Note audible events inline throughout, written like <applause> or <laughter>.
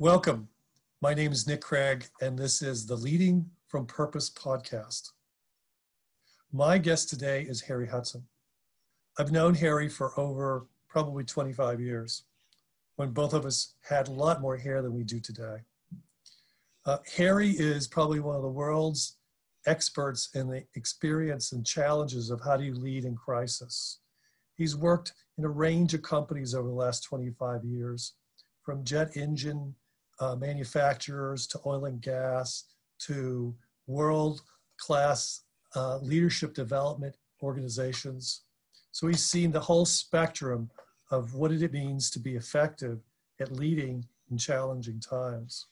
Welcome. My name is Nick Craig, and this is the Leading from Purpose podcast. My guest today is Harry Hutson. I've known Harry for over probably 25 years, when both of us had a lot more hair than we do today. Uh, Harry is probably one of the world's experts in the experience and challenges of how do you lead in crisis. He's worked in a range of companies over the last 25 years, from jet engine uh, manufacturers to oil and gas to world class uh, leadership development organizations. So he's seen the whole spectrum of what it means to be effective at leading in challenging times.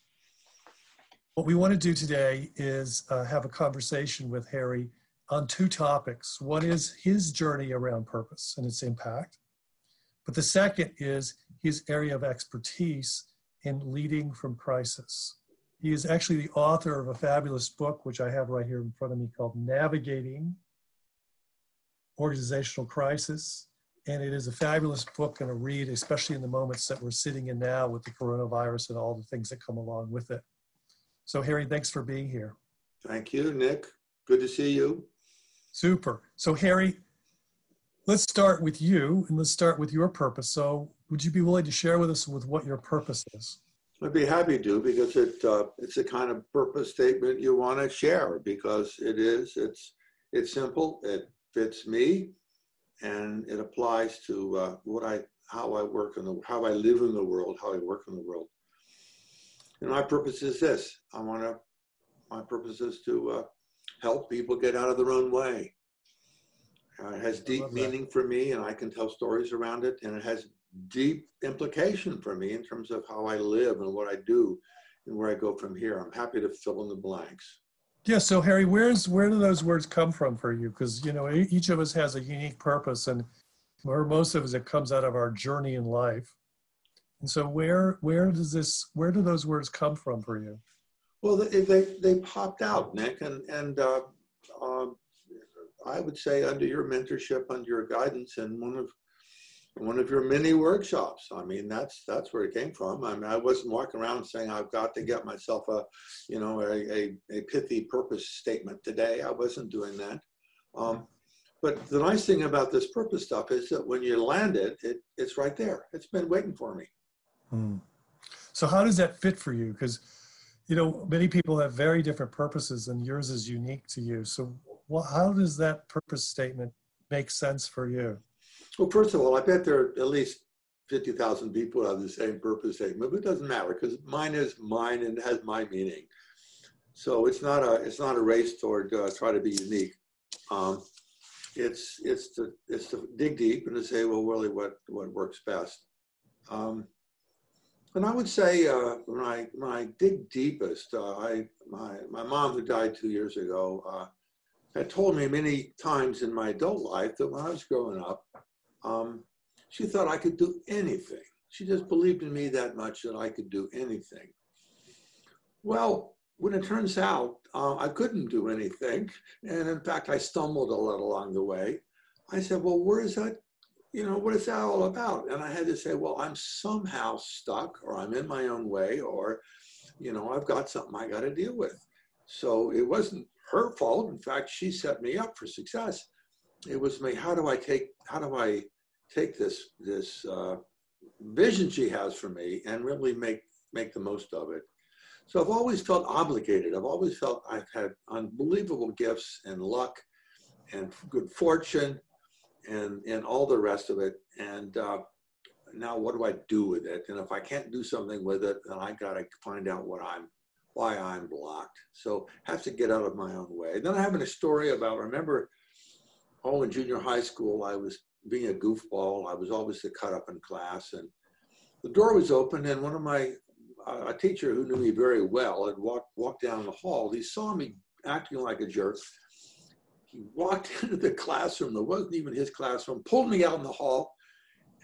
What we want to do today is uh, have a conversation with Harry on two topics. One is his journey around purpose and its impact, but the second is his area of expertise in leading from crisis. He is actually the author of a fabulous book, which I have right here in front of me, called Navigating Organizational Crisis. And it is a fabulous book and a read, especially in the moments that we're sitting in now with the coronavirus and all the things that come along with it. So, Harry, thanks for being here. Thank you, Nick. Good to see you. Super. So, Harry, let's start with you and let's start with your purpose. So, would you be willing to share with us with what your purpose is? I'd be happy to because it uh, it's the kind of purpose statement you want to share because it is it's it's simple it fits me and it applies to uh, what I how I work in the how I live in the world how I work in the world. And my purpose is this I want to my purpose is to uh, help people get out of their own way. Uh, it has deep meaning for me and I can tell stories around it and it has deep implication for me in terms of how I live and what I do and where I go from here. I'm happy to fill in the blanks. Yeah. So Harry, where's where do those words come from for you? Because you know each of us has a unique purpose, and for most of us, it comes out of our journey in life. And so, where where does this where do those words come from for you? Well, they they, they popped out, Nick, and and uh, uh, I would say under your mentorship, under your guidance, and one of one of your mini workshops. I mean, that's that's where it came from. I mean, I wasn't walking around saying I've got to get myself a, you know, a, a, a pithy purpose statement today. I wasn't doing that. Um, but the nice thing about this purpose stuff is that when you land it, it it's right there. It's been waiting for me. Hmm. So how does that fit for you? Because you know, many people have very different purposes, and yours is unique to you. So, well, how does that purpose statement make sense for you? Well, first of all, I bet there are at least 50,000 people have the same purpose statement, but it doesn't matter because mine is mine and has my meaning. So it's not a it's not a race toward uh, try to be unique. Um, it's it's to it's to dig deep and to say, well, really, what what works best. Um, and I would say uh, when I when I dig deepest, uh, I my my mom who died two years ago uh, had told me many times in my adult life that when I was growing up, um, she thought I could do anything. She just believed in me that much that I could do anything. Well, when it turns out uh, I couldn't do anything, and in fact I stumbled a lot along the way, I said, well, where is that? You know, what is that all about? And I had to say, well, I'm somehow stuck, or I'm in my own way, or, you know, I've got something I got to deal with. So it wasn't her fault. In fact, she set me up for success it was me. How do I take? How do I take this this uh, vision she has for me and really make make the most of it? So I've always felt obligated. I've always felt I've had unbelievable gifts and luck and good fortune and and all the rest of it. And uh, now what do I do with it? And if I can't do something with it, then I got to find out what I'm why I'm blocked. So have to get out of my own way. Then I have a story about remember all in junior high school, I was being a goofball. I was always the cut up in class, and the door was open, and one of my a teacher who knew me very well had walked walked down the hall. He saw me acting like a jerk. He walked <laughs> into the classroom. That wasn't even his classroom. Pulled me out in the hall,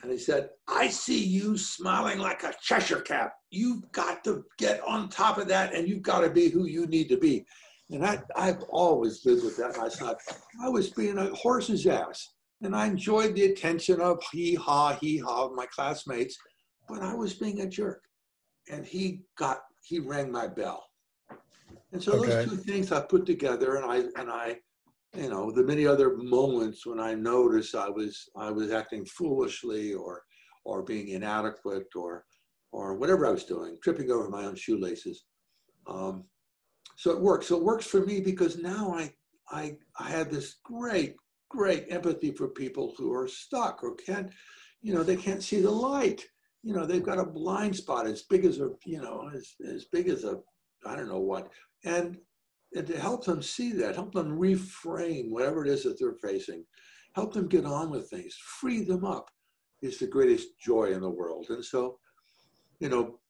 and he said, "I see you smiling like a Cheshire cat. You've got to get on top of that, and you've got to be who you need to be." And I, I've always lived with that. I thought I was being a horse's ass. And I enjoyed the attention of hee haw, hee haw of my classmates, but I was being a jerk. and he got he rang my bell. And so Okay. those two things I put together, and I and I, you know, the many other moments when I noticed I was I was acting foolishly or or being inadequate or or whatever I was doing, tripping over my own shoelaces. Um, so it works. So it works for me because now I I I have this great great empathy for people who are stuck or can't, you know, they can't see the light. You know, they've got a blind spot as big as a, you know, as, as big as a, I don't know what. And, and to help them see that, help them reframe whatever it is that they're facing, help them get on with things, free them up is the greatest joy in the world. And so, you know,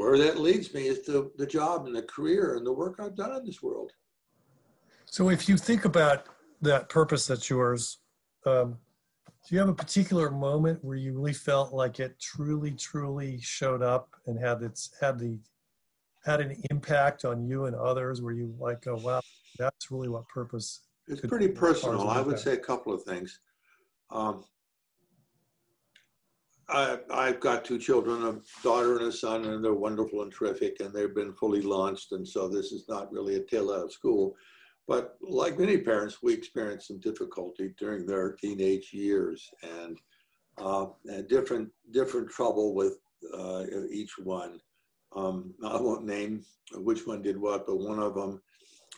where that leads me is the, the job and the career and the work I've done in this world. So if you think about that purpose that's yours, um, do you have a particular moment where you really felt like it truly, truly showed up and had its had the had an impact on you and others? Where you like, oh wow, that's really what purpose. It's pretty as far as personal. I would say a couple of things. Um, I, I've got two children, a daughter and a son, and they're wonderful and terrific, and they've been fully launched. And so this is not really a tale out of school. But like many parents, we experienced some difficulty during their teenage years and, uh, and different, different trouble with uh, each one. Um, I won't name which one did what, but one of them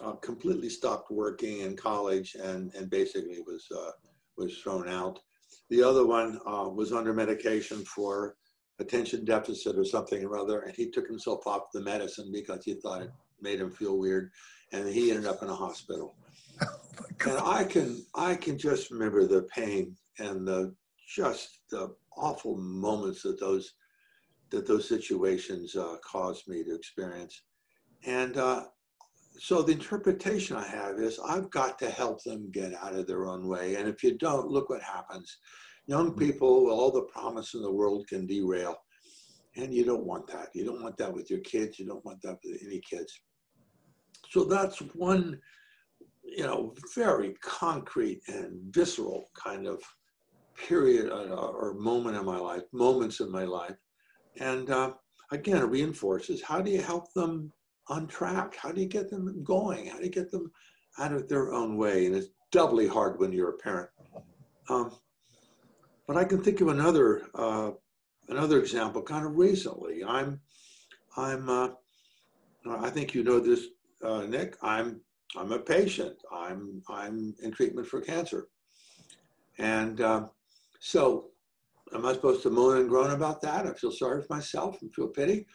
uh, completely stopped working in college and, and basically was, uh, was thrown out. The other one uh, was under medication for attention deficit or something or other, and he took himself off the medicine because he thought it made him feel weird, and he ended up in a hospital. Oh <laughs> And I can I can just remember the pain and the just the awful moments that those that those situations uh, caused me to experience. And uh, so the interpretation I have is I've got to help them get out of their own way. And if you don't, look what happens. Young people, all the promise in the world can derail. And you don't want that. You don't want that with your kids. You don't want that with any kids. So that's one, you know, very concrete and visceral kind of period uh, or moment in my life, moments in my life. And uh, again, it reinforces how do you help them on track? How do you get them going? How do you get them out of their own way? And it's doubly hard when you're a parent. Um, but I can think of another uh, another example kind of recently. I'm I'm uh, I think you know this, uh, Nick. I'm I'm a patient. I'm I'm in treatment for cancer, and um, so am I supposed to moan and groan about that? I feel sorry for myself and feel pity.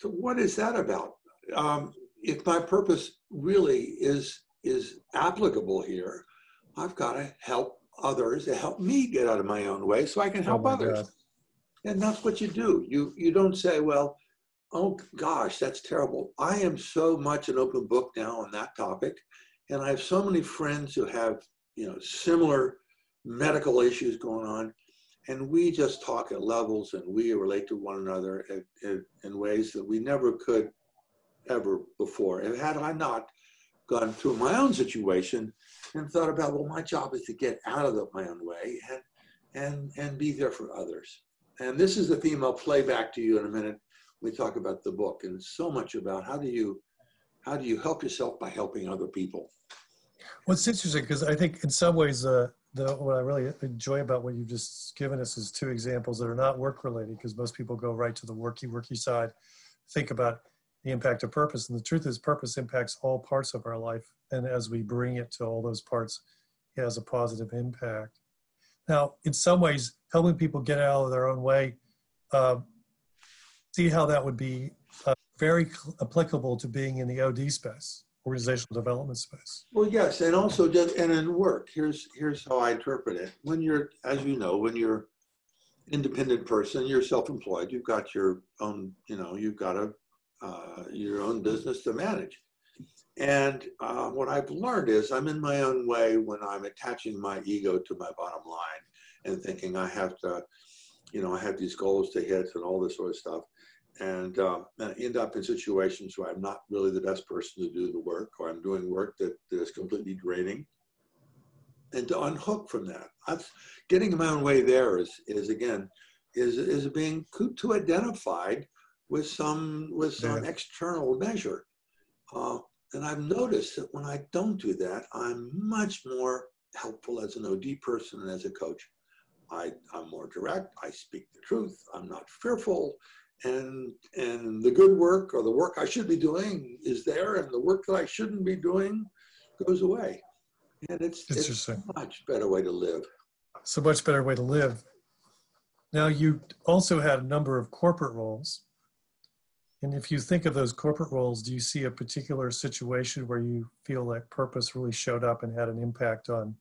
So what is that about? Um, if my purpose really is is applicable here, I've got to help others to help me get out of my own way so I can help Oh others. God. And that's what you do. You you don't say, well, oh gosh, that's terrible. I am so much an open book now on that topic, and I have so many friends who have you know similar medical issues going on, and we just talk at levels and we relate to one another in, in, in ways that we never could ever before. And had I not gone through my own situation and thought about, well, my job is to get out of the, my own way and and and be there for others. And this is the theme I'll play back to you in a minute. We talk about the book, and so much about how do you how do you help yourself by helping other people. Well, it's interesting because I think in some ways, uh, the, what I really enjoy about what you've just given us is two examples that are not work related because most people go right to the worky, worky side, think about the impact of purpose. And the truth is, purpose impacts all parts of our life. And as we bring it to all those parts, it has a positive impact. Now, in some ways, helping people get out of their own way, uh, see how that would be uh, very cl- applicable to being in the OD space, organizational development space. Well, yes, and also just and in work. Here's here's how I interpret it. When you're, as you know, when you're independent person, you're self-employed. You've got your own, you know, you've got a uh, your own business to manage. And uh, what I've learned is I'm in my own way when I'm attaching my ego to my bottom line and thinking I have to, you know, I have these goals to hit and all this sort of stuff. And, uh, and I end up in situations where I'm not really the best person to do the work, or I'm doing work that, is completely draining. And to unhook from that, that's getting my own way. There is is again is is being too identified with some with some Yeah. external measure. Uh, and I've noticed that when I don't do that, I'm much more helpful as an OD person and as a coach. I, I'm more direct. I speak the truth. I'm not fearful. And, and the good work or the work I should be doing is there, and the work that I shouldn't be doing goes away. And it's, it's a much better way to live. It's a much better way to live. Now, you also had a number of corporate roles. And if you think of those corporate roles, do you see a particular situation where you feel like purpose really showed up and had an impact on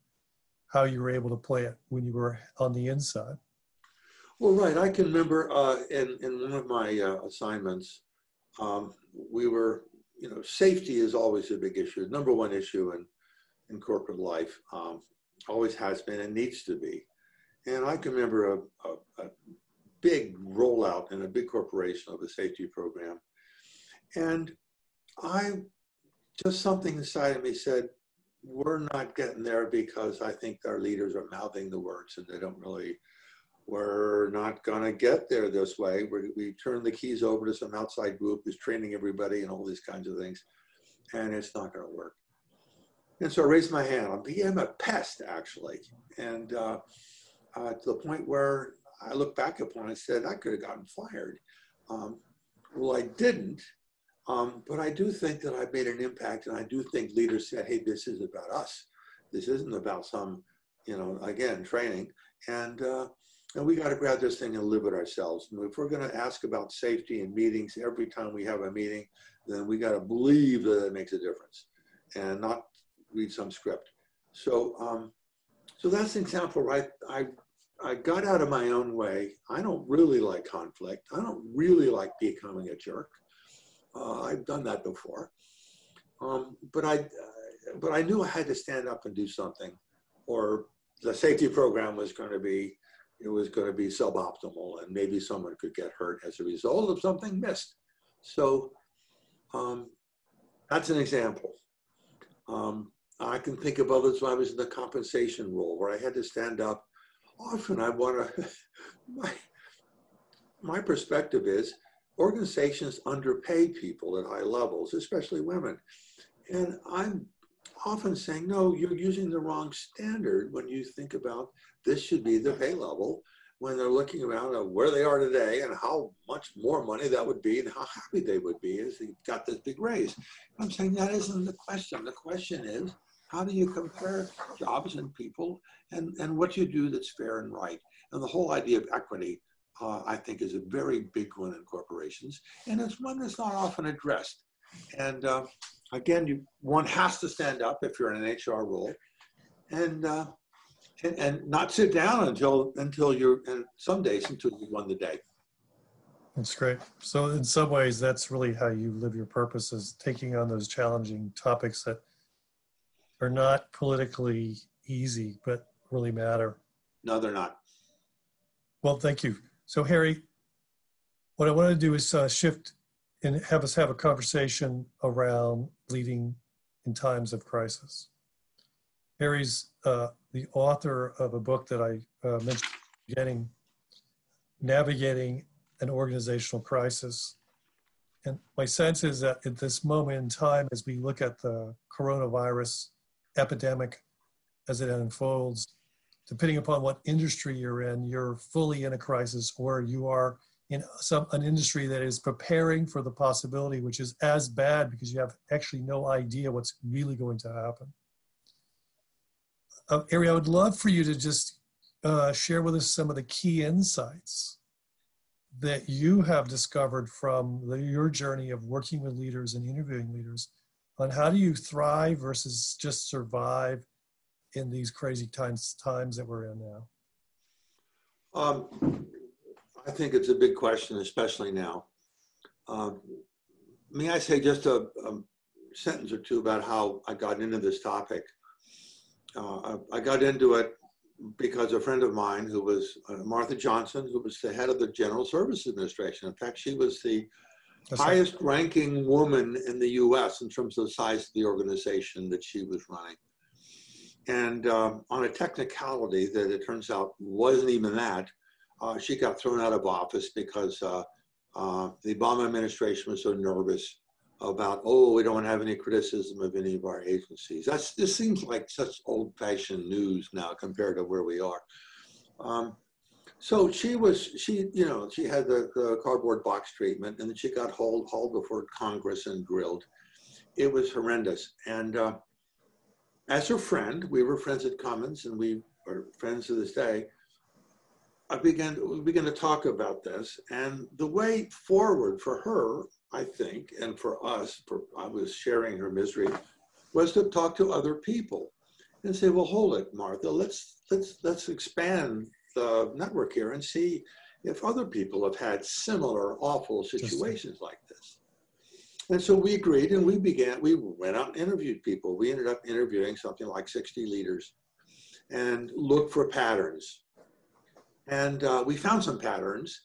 how you were able to play it when you were on the inside? Well, right. I can remember uh, in, in one of my uh, assignments, um, we were, you know, safety is always a big issue, number one issue in, in corporate life, um, always has been and needs to be. And I can remember a, a, a big rollout in a big corporation of a safety program. And I, just something inside of me said, we're not getting there because I think our leaders are mouthing the words and they don't really we're not going to get there this way. we we turn the keys over to some outside group who's training everybody and all these kinds of things, and it's not going to work. And so I raised my hand. I became a pest, actually, and uh, uh, to the point where I look back upon it and said I could have gotten fired. Um, well, I didn't, um, but I do think that I made an impact, and I do think leaders said, "Hey, this is about us. This isn't about some, you know, again, training." And uh, and we got to grab this thing and live it ourselves. And if we're going to ask about safety in meetings every time we have a meeting, then we got to believe that it makes a difference and not read some script. So, um, so that's an example, right? I, I got out of my own way. I don't really like conflict. I don't really like becoming a jerk. Uh, I've done that before. Um, but I, uh, but I knew I had to stand up and do something, or the safety program was going to be it was going to be suboptimal and maybe someone could get hurt as a result of something missed. So um, that's an example. Um, I can think of others when I was in the compensation role where I had to stand up. Often I want to, <laughs> my, my perspective is organizations underpay people at high levels, especially women. And I'm often saying, no, you're using the wrong standard when you think about this should be the pay level when they're looking around at where they are today and how much more money that would be and how happy they would be as they got this big raise. I'm saying that isn't the question. The question is, how do you compare jobs and people and, and what you do that's fair and right? And the whole idea of equity, uh, I think, is a very big one in corporations. And it's one that's not often addressed. And uh, again, you, one has to stand up if you're in an HR role. And uh, and, and not sit down until until you're and some days until you won the day. That's great. So in some ways, that's really how you live your purpose is taking on those challenging topics that are not politically easy, but really matter. No, they're not. Well, thank you. So Harry, what I want to do is uh, shift and have us have a conversation around leading in times of crisis. Harry's uh, the author of a book that I uh, mentioned beginning, Navigating an Organizational Crisis. And my sense is that at this moment in time, as we look at the coronavirus epidemic as it unfolds, depending upon what industry you're in, you're fully in a crisis or you are in some an industry that is preparing for the possibility, which is as bad because you have actually no idea what's really going to happen uh, I would love for you to just uh, share with us some of the key insights that you have discovered from the, your journey of working with leaders and interviewing leaders on how do you thrive versus just survive in these crazy times times that we're in now. Um, I think it's a big question, especially now. Um, may I say just a, a sentence or two about how I got into this topic? Uh, I got into it because a friend of mine who was uh, Martha Johnson, who was the head of the General Services Administration. In fact, she was the That's highest right. ranking woman in the US in terms of the size of the organization that she was running. And um, on a technicality that it turns out wasn't even that, uh, she got thrown out of office because uh, uh, the Obama administration was so nervous about, oh, we don't have any criticism of any of our agencies. That's, this seems like such old fashioned news now compared to where we are. Um, so she was, she, you know, she had the, the cardboard box treatment and she got hauled, hauled before Congress and grilled. It was horrendous. And uh, as her friend, we were friends at Cummins and we are friends to this day. I began, we began to talk about this and the way forward for her I think, and for us, for I was sharing her misery, was to talk to other people and say, well, hold it, Martha, let's let's let's expand the network here and see if other people have had similar awful situations like this. And so we agreed and we began, we went out and interviewed people. We ended up interviewing something like 60 leaders and looked for patterns. And uh, we found some patterns.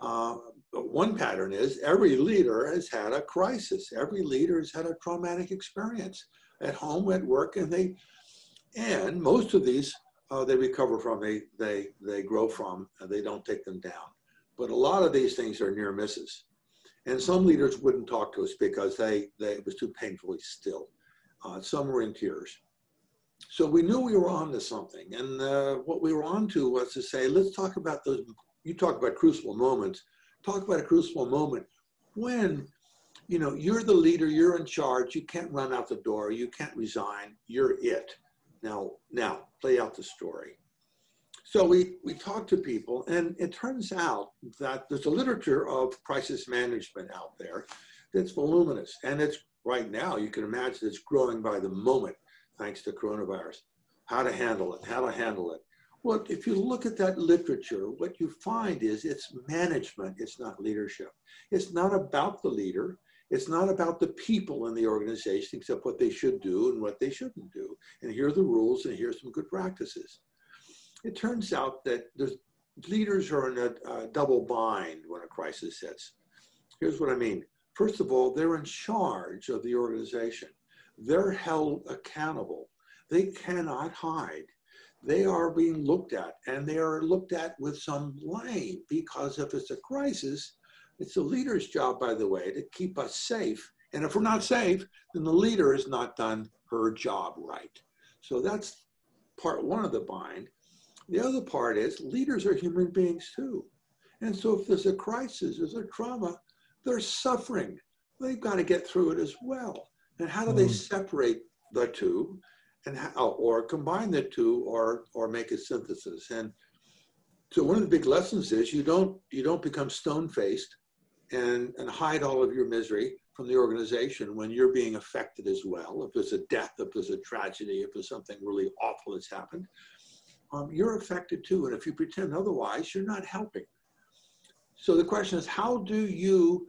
Uh, one pattern is every leader has had a crisis. Every leader has had a traumatic experience at home, at work, and they, and most of these uh, they recover from, they, they, they grow from, they don't take them down. But a lot of these things are near misses. And some leaders wouldn't talk to us because they, they it was too painfully still. Uh, some were in tears. So we knew we were on to something. And uh, what we were on to was to say, let's talk about those, you talk about crucible moments talk about a crucible moment when you know you're the leader you're in charge you can't run out the door you can't resign you're it. Now now play out the story. So we we talk to people and it turns out that there's a literature of crisis management out there that's voluminous and it's right now you can imagine it's growing by the moment thanks to coronavirus. How to handle it how to handle it well, if you look at that literature, what you find is it's management, it's not leadership. It's not about the leader. It's not about the people in the organization, except what they should do and what they shouldn't do. And here are the rules, and here are some good practices. It turns out that the leaders are in a, a double bind when a crisis hits. Here's what I mean. First of all, they're in charge of the organization. They're held accountable. They cannot hide they are being looked at and they are looked at with some blame because if it's a crisis, it's the leader's job, by the way, to keep us safe. And if we're not safe, then the leader has not done her job right. So that's part one of the bind. The other part is leaders are human beings too. And so if there's a crisis, there's a trauma, they're suffering. They've got to get through it as well. And how do they mm. separate the two? And how, or combine the two or or make a synthesis. And so one of the big lessons is you don't you don't become stone faced and and hide all of your misery from the organization when you're being affected as well. If there's a death if there's a tragedy if there's something really awful that's happened um, you're affected too. And if you pretend otherwise you're not helping. So the question is how do you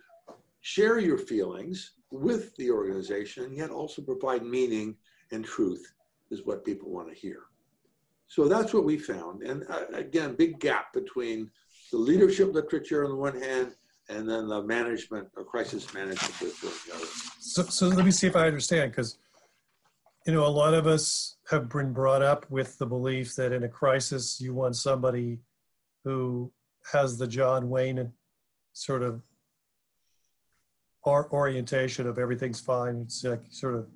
share your feelings with the organization and yet also provide meaning and truth is what people want to hear. So that's what we found. And uh, again, big gap between the leadership literature on the one hand and then the management or crisis management literature on the other. So, so let me see if I understand because, you know, a lot of us have been brought up with the belief that in a crisis, you want somebody who has the John Wayne sort of orientation of everything's fine. It's like sort of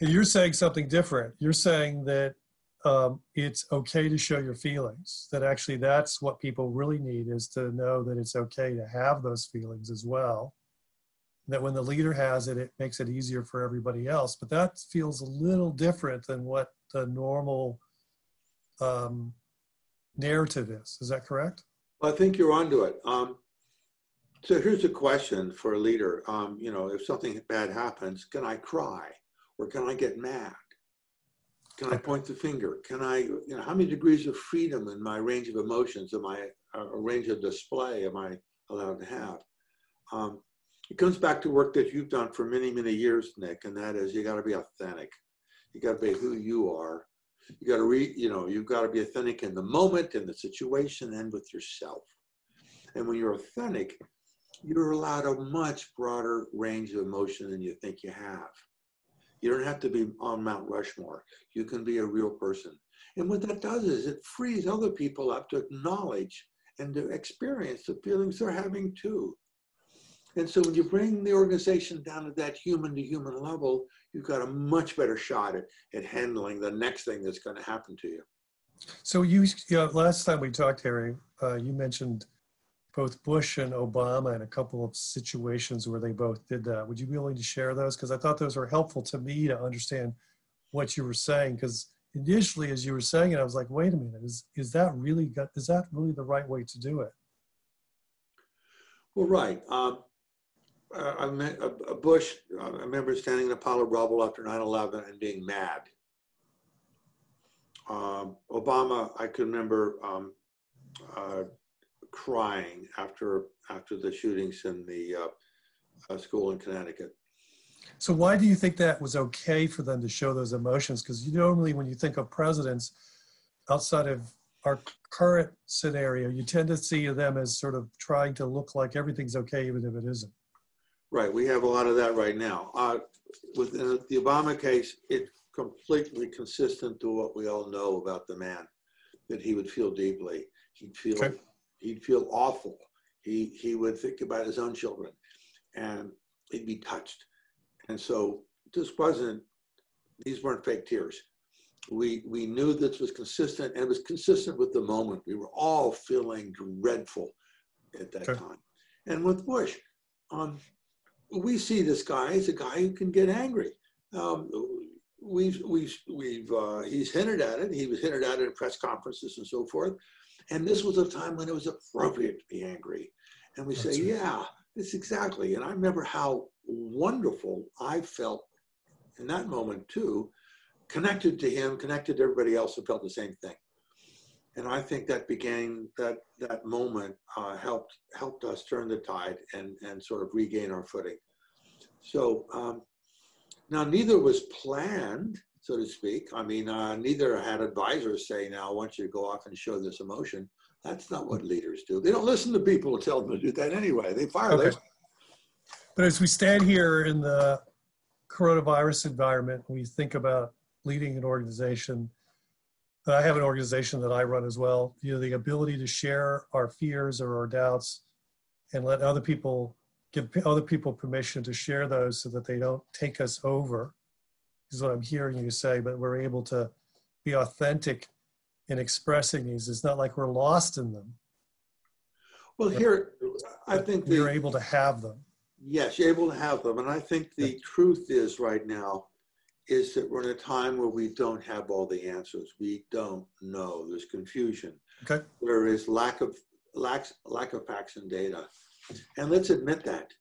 you're saying something different. You're saying that um, it's okay to show your feelings. That actually, that's what people really need is to know that it's okay to have those feelings as well. That when the leader has it, it makes it easier for everybody else. But that feels a little different than what the normal um, narrative is. Is that correct? Well, I think you're onto it. Um, so here's a question for a leader. Um, you know, if something bad happens, can I cry? Or can I get mad? Can I point the finger? Can I, you know, how many degrees of freedom in my range of emotions am I, a range of display am I allowed to have? Um, it comes back to work that you've done for many, many years, Nick, and that is you got to be authentic. You got to be who you are. You got to read, you know, you've got to be authentic in the moment, in the situation, and with yourself. And when you're authentic, you're allowed a much broader range of emotion than you think you have. You don't have to be on Mount Rushmore. You can be a real person. And what that does is it frees other people up to acknowledge and to experience the feelings they're having too. And so when you bring the organization down to that human to human level, you've got a much better shot at, at handling the next thing that's going to happen to you. So you, you know, last time we talked, Harry, uh, you mentioned both Bush and Obama in a couple of situations where they both did that. Would you be willing to share those? Because I thought those were helpful to me to understand what you were saying. Because initially, as you were saying it, I was like, "Wait a minute, is is that really is that really the right way to do it?" Well, right. Um, I met a Bush. I remember standing in a pile of rubble after 9/11 and being mad. Um, Obama, I can remember um, uh, crying after after the shootings in the uh, uh, school in Connecticut. So why do you think that was okay for them to show those emotions? Because you normally, when you think of presidents outside of our current scenario, you tend to see them as sort of trying to look like everything's okay, even if it isn't. Right. We have a lot of that right now. Uh, with the Obama case, it's completely consistent to what we all know about the man, that he would feel deeply. He'd feel okay he'd feel awful. He he would think about his own children, and he'd be touched. And so this wasn't; these weren't fake tears. We we knew this was consistent, and it was consistent with the moment. We were all feeling dreadful at that time. And with Bush, um, we see this guy as a guy who can get angry. Um, we've we've we've uh, he's hinted at it. He was hinted at it at press conferences and so forth. And this was a time when it was appropriate to be angry. And we That's say, right. yeah, it's exactly. And I remember how wonderful I felt in that moment too, connected to him, connected to everybody else who felt the same thing. And I think that began that that moment uh, helped helped us turn the tide and and sort of regain our footing. So um, now neither was planned so to speak. I mean, uh, neither had advisors say, now I want you to go off and show this emotion. That's not what leaders do. They don't listen to people who tell them to do that anyway. They fire okay. them. But as we stand here in the coronavirus environment, we think about leading an organization. I have an organization that I run as well. You know, the ability to share our fears or our doubts and let other people give other people permission to share those so that they don't take us over is what I'm hearing you say, but we're able to be authentic in expressing these. It's not like we're lost in them. Well, here, I think you're able to have them. Yes, you're able to have them. And I think the truth is right now is that we're in a time where we don't have all the answers. We don't know. There's confusion. Okay. There is lack of lack, lack of facts and data. And let's admit that.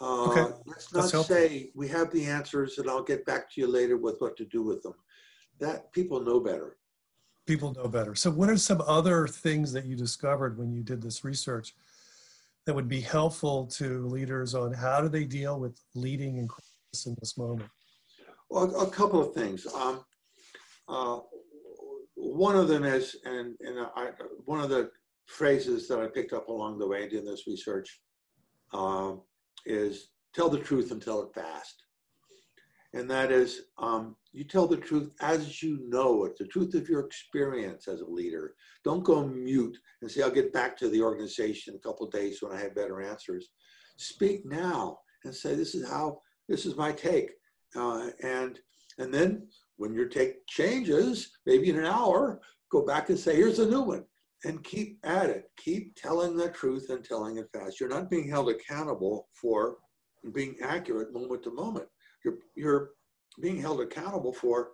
Uh, okay. Let's not say we have the answers and I'll get back to you later with what to do with them. That people know better. People know better. So, what are some other things that you discovered when you did this research that would be helpful to leaders on how do they deal with leading in crisis in this moment? Well, a couple of things. Um, uh, one of them is, and, and I, one of the phrases that I picked up along the way in this research um, is tell the truth and tell it fast. And that is, um, you tell the truth as you know it, the truth of your experience as a leader. Don't go mute and say, I'll get back to the organization in a couple days when I have better answers. Speak now and say, this is how, this is my take. Uh, and, and then when your take changes, maybe in an hour, go back and say, here's a new one and keep at it. Keep telling the truth and telling it fast. You're not being held accountable for being accurate moment to moment. You're, you're being held accountable for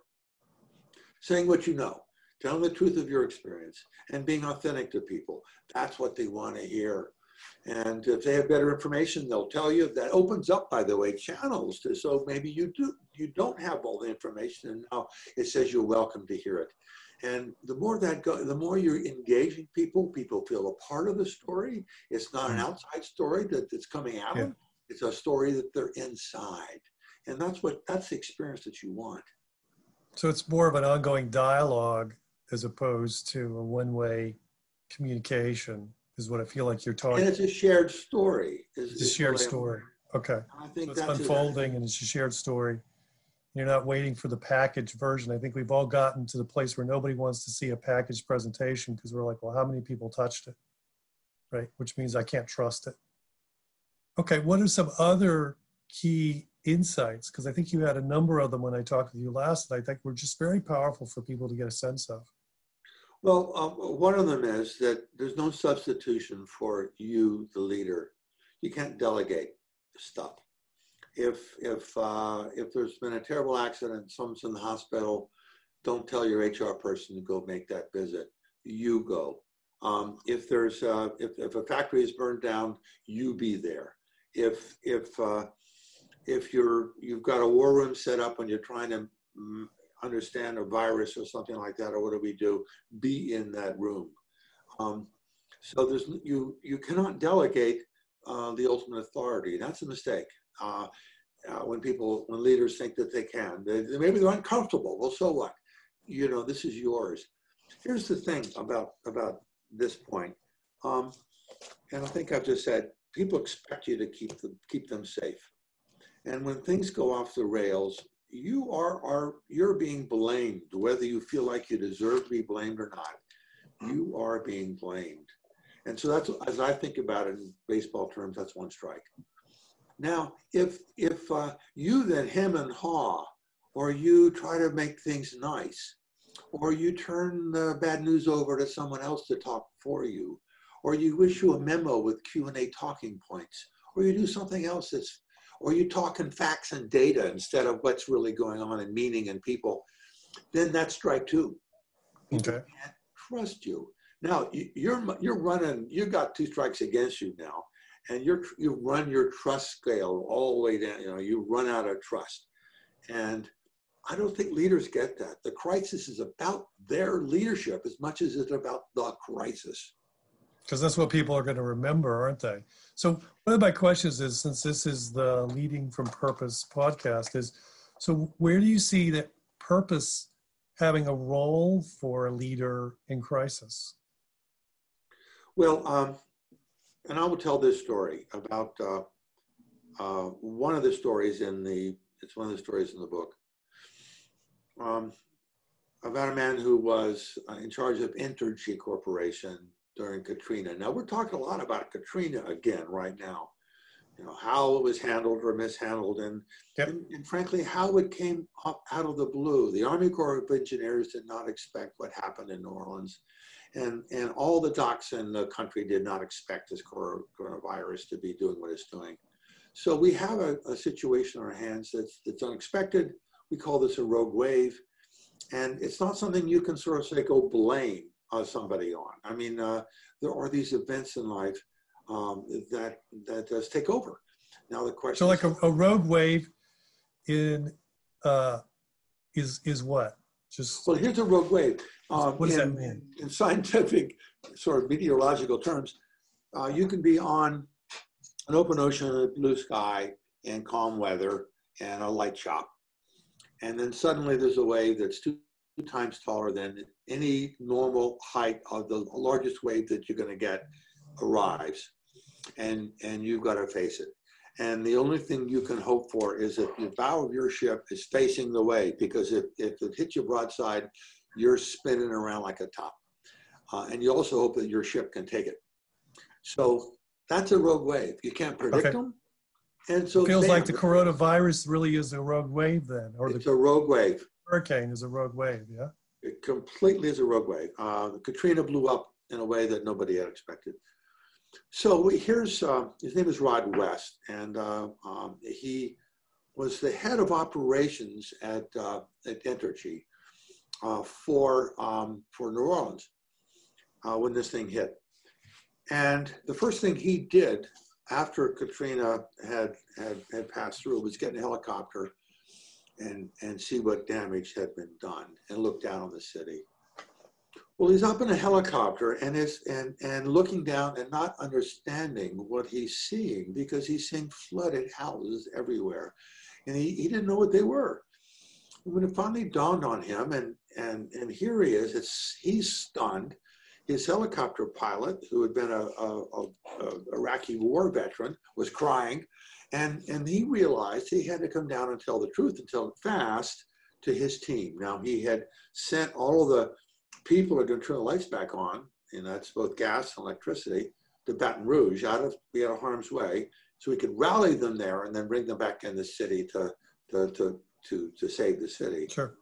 saying what you know, telling the truth of your experience, and being authentic to people. That's what they want to hear. And if they have better information, they'll tell you. That opens up, by the way, channels to so maybe you do you don't have all the information, and now it says you're welcome to hear it. And the more that go, the more you're engaging people, people feel a part of the story. It's not an mm. outside story that, that's coming at yeah. them. It's a story that they're inside. And that's what that's the experience that you want. So it's more of an ongoing dialogue as opposed to a one-way communication is what I feel like you're talking. And it's a shared story. Is, it's a shared story. Okay. I think so it's unfolding and it's a shared story. You're not waiting for the package version. I think we've all gotten to the place where nobody wants to see a package presentation because we're like, well, how many people touched it? right? Which means I can't trust it. Okay, what are some other key insights? Because I think you had a number of them when I talked with you last, and I think were just very powerful for people to get a sense of. Well, um, one of them is that there's no substitution for you, the leader. You can't delegate stuff. If if uh, if there's been a terrible accident, someone's in the hospital, don't tell your HR person to go make that visit. You go. Um, if there's uh, if, if a factory is burned down, you be there. If if uh, if you're you've got a war room set up and you're trying to understand a virus or something like that, or what do we do? Be in that room. Um, so there's you you cannot delegate uh, the ultimate authority. That's a mistake. Uh, uh, when people when leaders think that they can, they, maybe they're uncomfortable. Well, so what? You know, this is yours. Here's the thing about about this point, um, and I think I've just said people expect you to keep them keep them safe. And when things go off the rails, you are, are you're being blamed, whether you feel like you deserve to be blamed or not. You are being blamed. And so that's as I think about it in baseball terms, that's one strike. Now, if if uh, you then hem and haw, or you try to make things nice, or you turn the bad news over to someone else to talk for you, or you issue a memo with Q and A talking points, or you do something else that's or you talk in facts and data instead of what's really going on in meaning and people, then that's strike two. People okay. can't trust you. Now you're you're running. You got two strikes against you now, and you're you run your trust scale all the way down. You know you run out of trust, and I don't think leaders get that. The crisis is about their leadership as much as it's about the crisis because that's what people are going to remember, aren't they? So one of my questions is, since this is the Leading from Purpose podcast, is so where do you see that purpose having a role for a leader in crisis? Well, um, and I will tell this story about uh, uh, one of the stories in the. It's one of the stories in the book. Um, about a man who was uh, in charge of Entergy Corporation during Katrina. Now we're talking a lot about Katrina again right now. You know how it was handled or mishandled, and yep. and, and, frankly how it came up out of the blue. The Army Corps of Engineers did not expect what happened in New Orleans, and and all the docs in the country did not expect this coronavirus to be doing what it's doing. So we have a, a situation in our hands that's that's unexpected. We call this a rogue wave, and it's not something you can sort of say go blame uh, somebody on. I mean, uh, there are these events in life um, that that does take over. Now the question. So, like a, a rogue wave, in uh, is is what? Just well, here's a rogue wave. Um, what does in, that mean? In scientific, sort of meteorological terms, uh, you can be on an open ocean, a blue sky, and calm weather, and a light shock, and then suddenly there's a wave that's too times taller than any normal height of the largest wave that you're going to get arrives. And, and you've got to face it. And the only thing you can hope for is that the bow of your ship is facing the wave because if, if it hits you broadside, you're spinning around like a top. Uh, and you also hope that your ship can take it. So that's a rogue wave. You can't predict okay. them. And so it feels like the coronavirus really is a rogue wave then, or it's the, a rogue wave hurricane is a rogue wave, yeah? It completely is a rogue wave. Uh, Katrina blew up in a way that nobody had expected. So here's, uh, his name is Rod West, and uh, um, he was the head of operations at, uh, at Entergy uh, for, um, for New Orleans uh, when this thing hit. And the first thing he did after Katrina had, had, had passed through was get in a helicopter and, and see what damage had been done and look down on the city. Well, he's up in a helicopter and is and and looking down and not understanding what he's seeing because he's seeing flooded houses everywhere, and he, he didn't know what they were. When it finally dawned on him, and and and here he is, it's he's stunned. His helicopter pilot, who had been a, a, a, a Iraqi war veteran, was crying and, and he realized he had to come down and tell the truth and tell it fast to his team. Now, he had sent all of the people who are going to turn the lights back on, and that's both gas and electricity, to Baton Rouge out of, out of harm's way so we could rally them there and then bring them back in the city to, to, to, to, to save the city. Sure.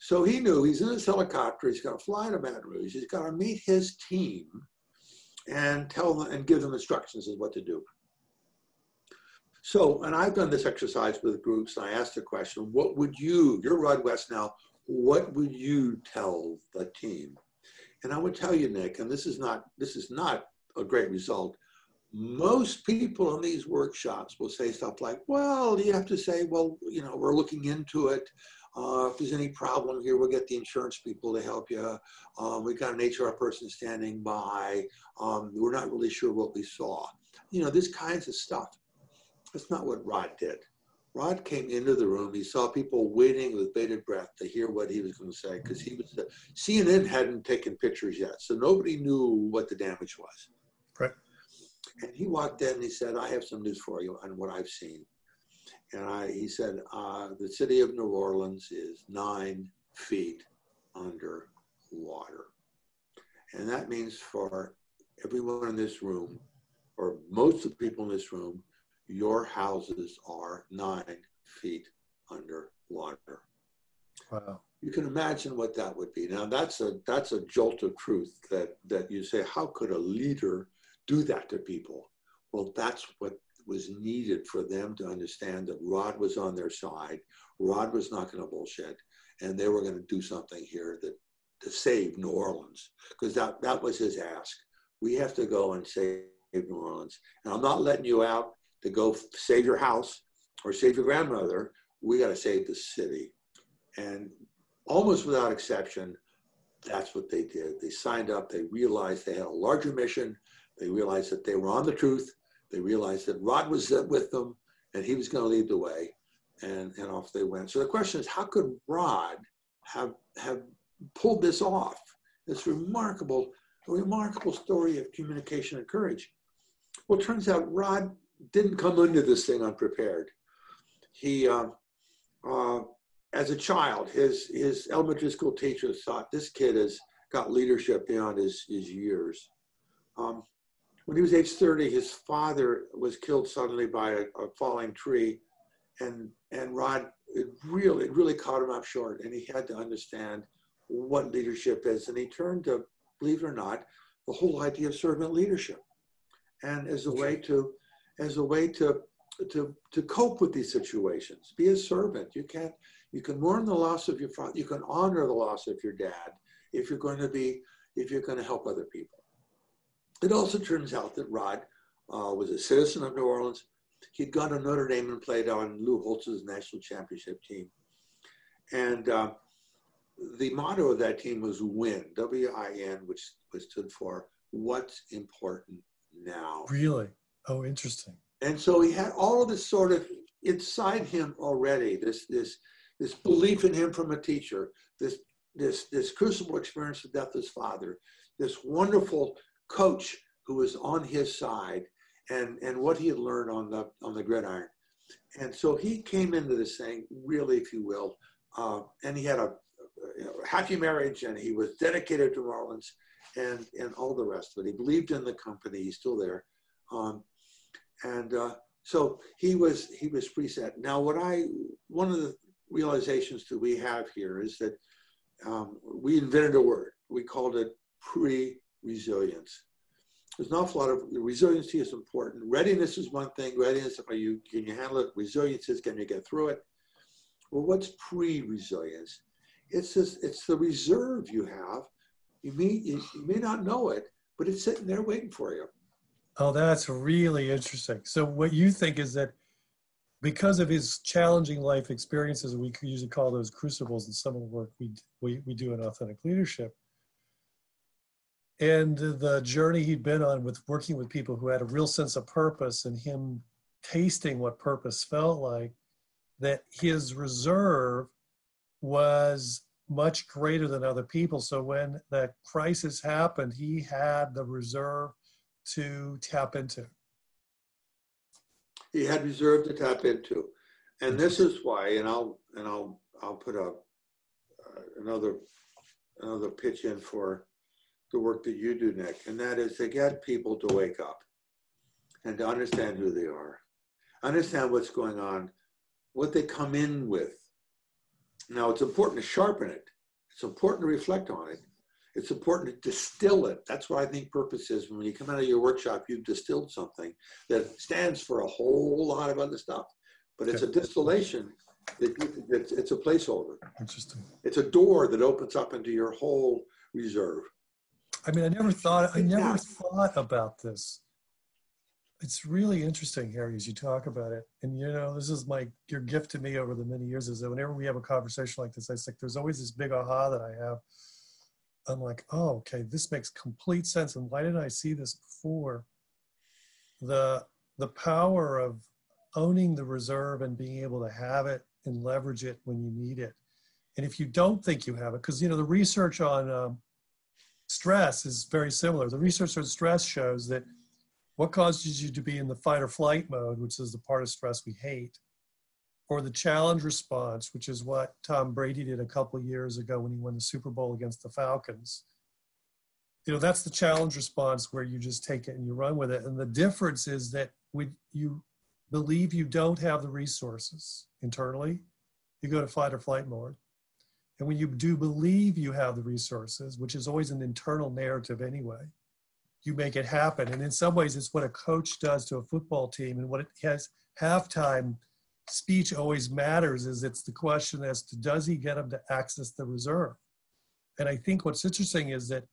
So he knew he's in his helicopter. He's going to fly to Baton Rouge. He's going to meet his team and tell them and give them instructions as what to do. So, and I've done this exercise with groups. And I asked the question, what would you, you're Rod West now, what would you tell the team? And I would tell you, Nick, and this is not, this is not a great result. Most people in these workshops will say stuff like, well, you have to say, well, you know, we're looking into it. Uh, if there's any problem here, we'll get the insurance people to help you. Um, we've got an HR person standing by. Um, we're not really sure what we saw. You know, this kinds of stuff. That's not what Rod did. Rod came into the room. He saw people waiting with bated breath to hear what he was going to say because he was the, CNN hadn't taken pictures yet, so nobody knew what the damage was. Right. And he walked in and he said, "I have some news for you on what I've seen." And I, he said, uh, "The city of New Orleans is nine feet under water, and that means for everyone in this room, or most of the people in this room, your houses are nine feet under water. Wow. You can imagine what that would be. Now that's a that's a jolt of truth that that you say, how could a leader do that to people? Well, that's what was needed for them to understand that Rod was on their side. Rod was not going to bullshit, and they were going to do something here that to save New Orleans because that that was his ask. We have to go and save New Orleans, and I'm not letting you out to go save your house or save your grandmother. We got to save the city. And almost without exception, that's what they did. They signed up. They realized they had a larger mission. They realized that they were on the truth. They realized that Rod was with them and he was going to lead the way. And, and off they went. So the question is, how could Rod have, have pulled this off? This remarkable, a remarkable story of communication and courage. Well, it turns out Rod didn't come into this thing unprepared. He, uh, uh, as a child, his his elementary school teachers thought this kid has got leadership beyond his his years. Um, when he was age 30, his father was killed suddenly by a, a falling tree, and and Rod it really it really caught him up short, and he had to understand what leadership is, and he turned to, believe it or not, the whole idea of servant leadership, and as a way to as a way to to to cope with these situations. Be a servant. You can't you can mourn the loss of your father. You can honor the loss of your dad if you're going to be if you're going to help other people. It also turns out that Rod uh, was a citizen of New Orleans. He'd gone to Notre Dame and played on Lou Holtz's national championship team. And uh, the motto of that team was WIN, W-I-N, which, which stood for What's Important Now. Really? Oh, interesting. And so he had all of this sort of inside him already, this this this belief in him from a teacher, this this this crucible experience of death of his father, this wonderful coach who was on his side, and and what he had learned on the on the gridiron. And so he came into this thing really, if you will, uh, and he had a, a happy marriage, and he was dedicated to Rollins, and and all the rest of it. He believed in the company. He's still there. Um, and uh, so he was he was preset. Now, what I one of the realizations that we have here is that um, we invented a word. We called it pre-resilience. There's an awful lot of resiliency is important. Readiness is one thing. Readiness, are you can you handle it? Resilience is can you get through it? Well, what's pre-resilience? It's this, it's the reserve you have. You may you, you may not know it, but it's sitting there waiting for you. Oh, that's really interesting. So what you think is that because of his challenging life experiences, we usually call those crucibles in some of the work we, we, we do in authentic leadership, and the journey he'd been on with working with people who had a real sense of purpose and him tasting what purpose felt like, that his reserve was much greater than other people. So when that crisis happened, he had the reserve to tap into? He had reserve to tap into, and this is why. And I'll and I'll I'll put a uh, another another pitch in for the work that you do, Nick, and that is to get people to wake up and to understand who they are, understand what's going on, what they come in with. Now, it's important to sharpen it. It's important to reflect on it. It's important to distill it. That's what I think purpose is. When you come out of your workshop, you've distilled something that stands for a whole lot of other stuff. But it's a distillation. It, it's, it's a placeholder. Interesting. It's a door that opens up into your whole reserve. I mean, I never thought I never thought about this. It's really interesting, Harry, as you talk about it. And you know, this is my your gift to me over the many years is that whenever we have a conversation like this, I think there's always this big aha that I have. I'm like, oh, okay, this makes complete sense. And why didn't I see this before? The the power of owning the reserve and being able to have it and leverage it when you need it. And if you don't think you have it, because you know the research on um, stress is very similar. The research on stress shows that what causes you to be in the fight or flight mode, which is the part of stress we hate, or the challenge response, which is what Tom Brady did a couple years ago when he won the Super Bowl against the Falcons. You know, that's the challenge response where you just take it and you run with it. And the difference is that when you believe you don't have the resources internally, you go to fight or flight mode. And when you do believe you have the resources, which is always an internal narrative anyway, you make it happen. And in some ways, it's what a coach does to a football team. And what it has halftime speech always matters is it's the question as to does he get them to access the reserve? And I think what's interesting is that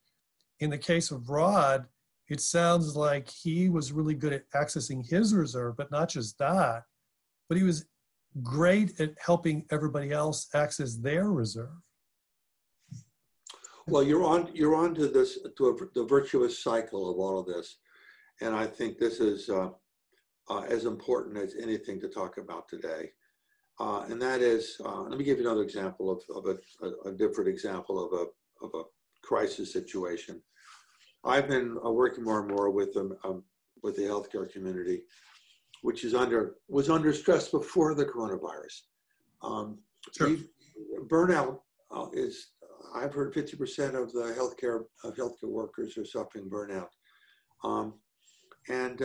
in the case of Rod, it sounds like he was really good at accessing his reserve, but not just that, but he was great at helping everybody else access their reserve. Well, you're on you're on to this to a, the virtuous cycle of all of this, and I think this is uh, uh, as important as anything to talk about today. Uh, and that is, uh, let me give you another example of, of a, a, a, different example of a of a crisis situation. I've been uh, working more and more with them um, with the healthcare community, which is under was under stress before the coronavirus. Um, sure. Burnout uh, is I've heard 50% of the healthcare of healthcare workers are suffering burnout, um, and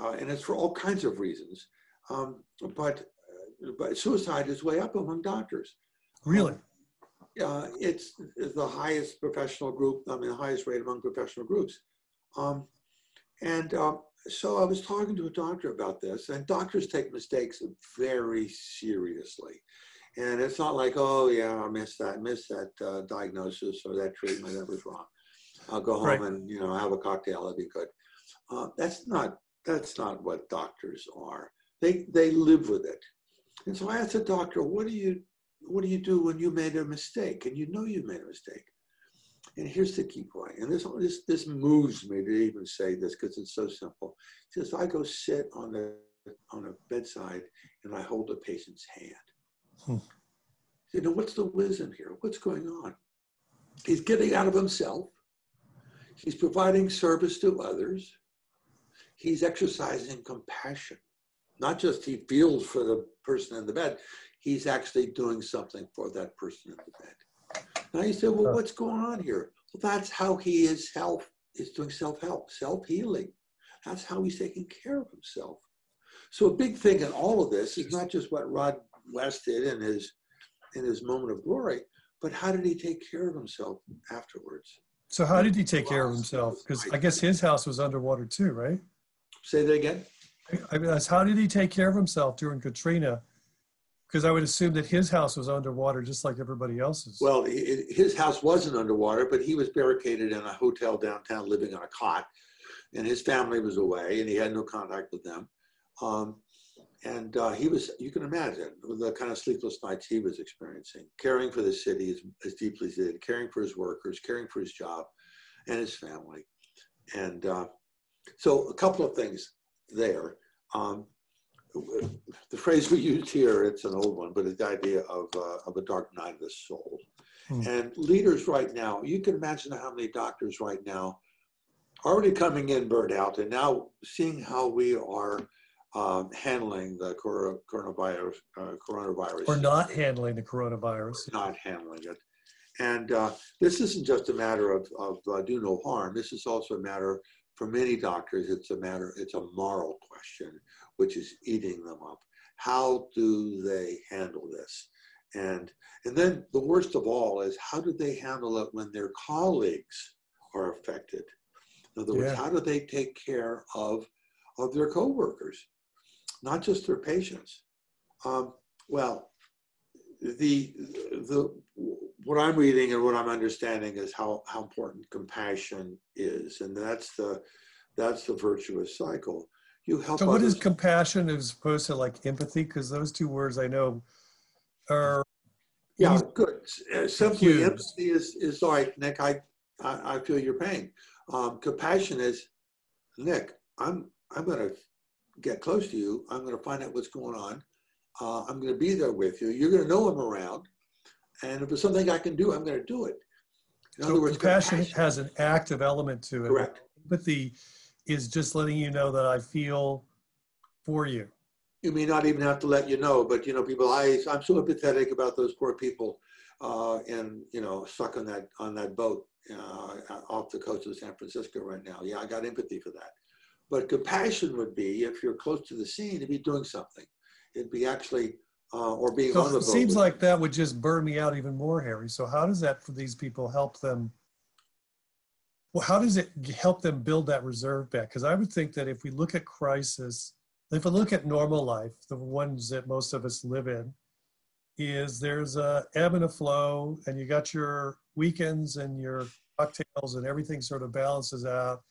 uh, and it's for all kinds of reasons. Um, but uh, but suicide is way up among doctors. Really? Uh, it's, it's the highest professional group. I mean, the highest rate among professional groups. Um, and uh, so I was talking to a doctor about this, and doctors take mistakes very seriously. And it's not like, oh yeah, I missed that, missed that uh, diagnosis or that treatment that was wrong. I'll go home right. and you know have a cocktail. It'll be good. Uh, that's not that's not what doctors are. They they live with it. And so I asked the doctor, what do you what do you do when you made a mistake and you know you made a mistake? And here's the key point, and this this this moves me to even say this because it's so simple. He says I go sit on the on a bedside and I hold a patient's hand. Hmm. You know, what's the wisdom here? What's going on? He's getting out of himself. He's providing service to others. He's exercising compassion. Not just he feels for the person in the bed, he's actually doing something for that person in the bed. Now you say, well, what's going on here? Well, that's how he is self is doing self-help, self-healing. That's how he's taking care of himself. So a big thing in all of this is not just what Rod West did in his in his moment of glory, but how did he take care of himself afterwards? So how did he take care of himself? Because I guess his house was underwater too, right? Say that again. I mean, how did he take care of himself during Katrina? Because I would assume that his house was underwater just like everybody else's. Well, his house wasn't underwater, but he was barricaded in a hotel downtown, living on a cot, and his family was away, and he had no contact with them. Um, and uh, he was, you can imagine the kind of sleepless nights he was experiencing, caring for the city as, as, deeply as he did, caring for his workers, caring for his job and his family. And uh, so, a couple of things there. Um, the phrase we used here, it's an old one, but it's the idea of, uh, of a dark night of the soul. Hmm. And leaders right now, you can imagine how many doctors right now already coming in burned out and now seeing how we are um, handling the coronavirus, uh, coronavirus. Or not handling the coronavirus. Not handling it. And uh, this isn't just a matter of, of uh, do no harm. This is also a matter, for many doctors, it's a matter, it's a moral question, which is eating them up. How do they handle this? And, and then the worst of all is how do they handle it when their colleagues are affected? In other words, yeah. how do they take care of, of their coworkers, not just their patients? Um, well, the, the, what I'm reading and what I'm understanding is how, how important compassion is. And that's the, that's the virtuous cycle. You help. So, what others. is compassion as opposed to like empathy? Because those two words I know are. Yeah, good. Uh, simply, empathy is is like Nick. I I, I feel your pain. Um, compassion is, Nick. I'm I'm going to get close to you. I'm going to find out what's going on. Uh, I'm going to be there with you. You're going to know I'm around, and if there's something I can do, I'm going to do it. In so other words, compassion, compassion has an active element to it. Correct. Empathy is just letting you know that I feel for you. You may not even have to let you know, but you know, people, I I'm so empathetic about those poor people, uh, and you know, stuck on that on that boat uh, off the coast of San Francisco right now. Yeah, I got empathy for that. But compassion would be if you're close to the scene, to be doing something. It'd be actually uh, or being so on the boat. It seems like that would just burn me out even more, Harry. So how does that for these people help them well, how does it help them build that reserve back? Because I would think that if we look at crisis, if we look at normal life, the ones that most of us live in, is there's a ebb and a flow, and you got your weekends and your cocktails, and everything sort of balances out.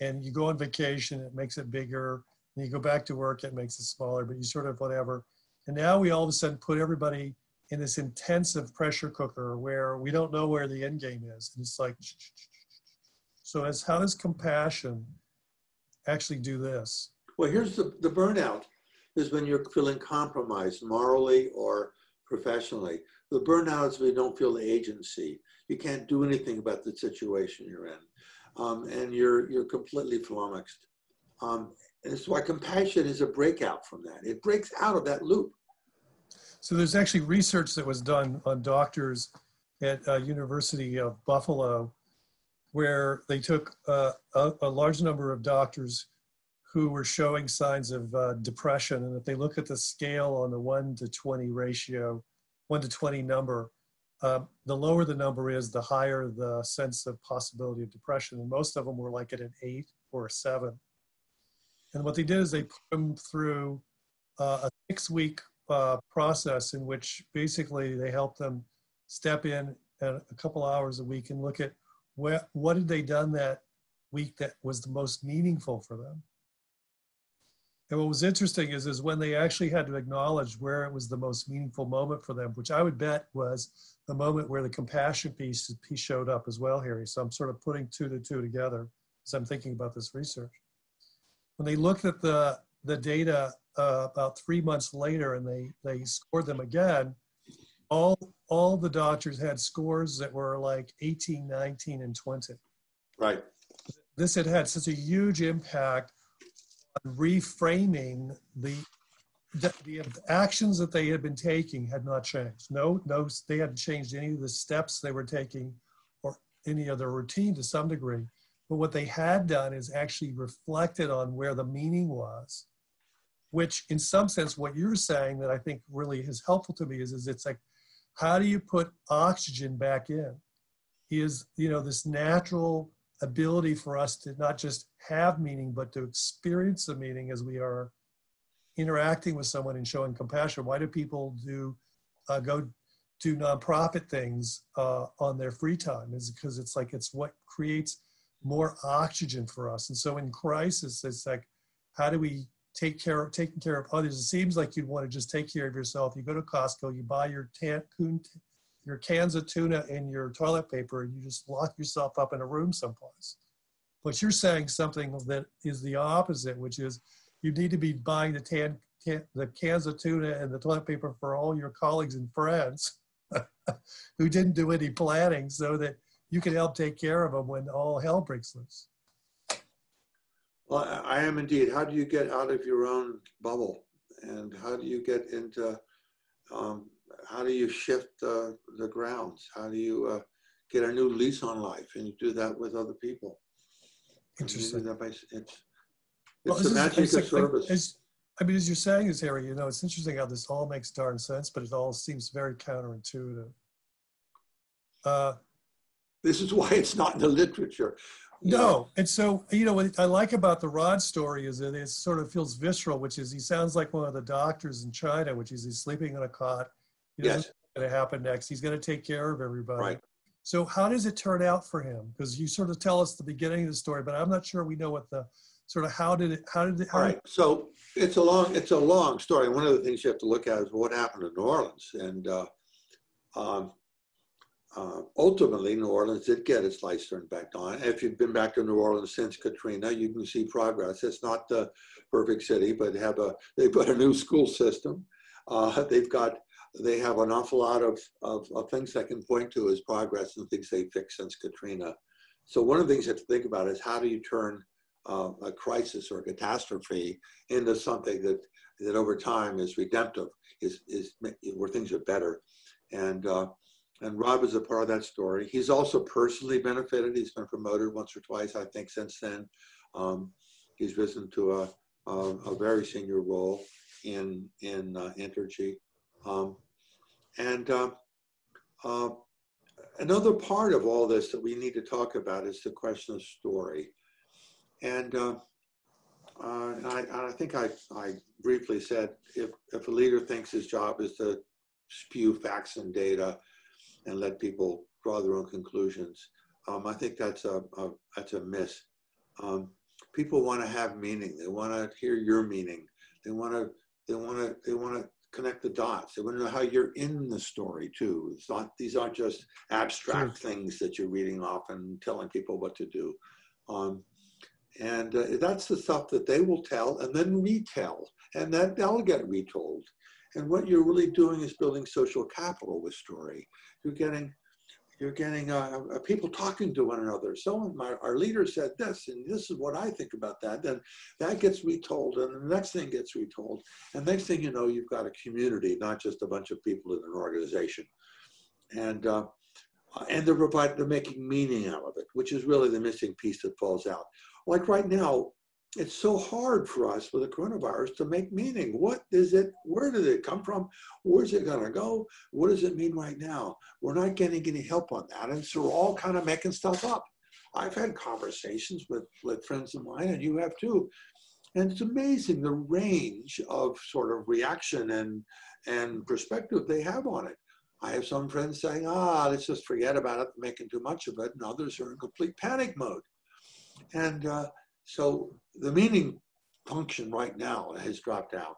And you go on vacation, it makes it bigger. And you go back to work, it makes it smaller, but you sort of whatever. And now we all of a sudden put everybody in this intensive pressure cooker where we don't know where the end game is. And it's like, so as how does compassion actually do this? Well, here's the, the burnout is when you're feeling compromised morally or professionally. The burnout is when you don't feel the agency. You can't do anything about the situation you're in. Um, and you're, you're completely flummoxed. Um, and it's why compassion is a breakout from that. It breaks out of that loop. So there's actually research that was done on doctors at uh, University of Buffalo where they took uh, a, a, large number of doctors who were showing signs of uh, depression. And if they look at the scale on the 1 to 20 ratio, 1 to 20 number, um, the lower the number is, the higher the sense of possibility of depression. And most of them were like at an 8 or a 7. And what they did is they put them through uh, a six week uh, process in which basically they helped them step in a couple hours a week and look at what, what had they done that week that was the most meaningful for them? And what was interesting is, is when they actually had to acknowledge where it was the most meaningful moment for them, which I would bet was the moment where the compassion piece, piece showed up as well, Harry. So I'm sort of putting two to two together as I'm thinking about this research. When they looked at the, the data uh, about three months later and they, they scored them again, all all the doctors had scores that were like 18 19 and 20 right. This had had such a huge impact on reframing the, the the actions that they had been taking had not changed. No no they hadn't changed any of the steps they were taking or any other routine to some degree but what they had done is actually reflected on where the meaning was which in some sense what you're saying that i think really is helpful to me is, is it's like how do you put oxygen back in? Is you know this natural ability for us to not just have meaning but to experience the meaning as we are interacting with someone and showing compassion. Why do people do uh, go do nonprofit things uh, on their free time? Is because it's like it's what creates more oxygen for us and so in crisis it's like how do we take care of taking care of others. It seems like you'd want to just take care of yourself. You go to Costco, you buy your your cans of tuna and your toilet paper, and you just lock yourself up in a room someplace. But you're saying something that is the opposite, which is you need to be buying the tan the cans of tuna and the toilet paper for all your colleagues and friends <laughs> who didn't do any planning, so that you can help take care of them when all hell breaks loose. Well, I am indeed. How do you get out of your own bubble? And how do you get into um, how do you shift uh, the grounds? How do you uh, get a new lease on life? And you do that with other people. Interesting. That by, it's it's Well, the this is- magic of like- like- service. as- I mean, as you're saying this, Harry, you know, it's interesting how this all makes darn sense, but it all seems very counterintuitive. Uh, This is why it's not in the literature. No, and so you know what I like about the Rod story is that it sort of feels visceral, which is he sounds like one of the doctors in China, which is he's sleeping in a cot. He Yes, know what's going to happen next. He's going to take care of everybody. Right. So how does it turn out for him? Because you sort of tell us the beginning of the story, but I'm not sure we know what the sort of how did it how did it how all did. So it's a long, it's a long story. One of the things you have to look at is what happened in New Orleans. And uh, um, uh, ultimately, New Orleans did get its lights turned back on. If you've been back to New Orleans since Katrina, you can see progress. It's not the perfect city, but have a they a new school system. Uh, they've got they have an awful lot of, of, of things that can point to as progress and things they fixed since Katrina. So one of the things you have to think about is how do you turn uh, a crisis or a catastrophe into something that that over time is redemptive, is is where things are better, and uh, and Rob is a part of that story. He's also personally benefited. He's been promoted once or twice, I think, since then. Um, he's risen to a, a, a very senior role in in uh, Entergy, um, and uh, uh, another part of all this that we need to talk about is the question of story. And uh, uh, I, I think I, I briefly said if, if a leader thinks his job is to spew facts and data and let people draw their own conclusions, um, I think that's a, a that's a miss. Um, people want to have meaning. They want to hear your meaning. They want to they want to they want to connect the dots. They want to know how you're in the story too. It's not these aren't just abstract things that you're reading off and telling people what to do. Um, and uh, that's the stuff that they will tell and then retell, and then they'll get retold. And what you're really doing is building social capital with story. You're getting, you're getting uh, uh, people talking to one another. Someone, my, our leader said this, and this is what I think about that. Then that gets retold, and the next thing gets retold. And next thing you know, you've got a community, not just a bunch of people in an organization. And uh, and they're providing, they're making meaning out of it, which is really the missing piece that falls out. Like right now, it's so hard for us with the coronavirus to make meaning. What is it? Where did it come from? Where's it going to go? What does it mean right now? We're not getting any help on that. And so we're all kind of making stuff up. I've had conversations with, with friends of mine, and you have too. And it's amazing the range of sort of reaction and, and perspective they have on it. I have some friends saying, ah, let's just forget about it, making too much of it. And others are in complete panic mode. And uh, so the meaning function right now has dropped out.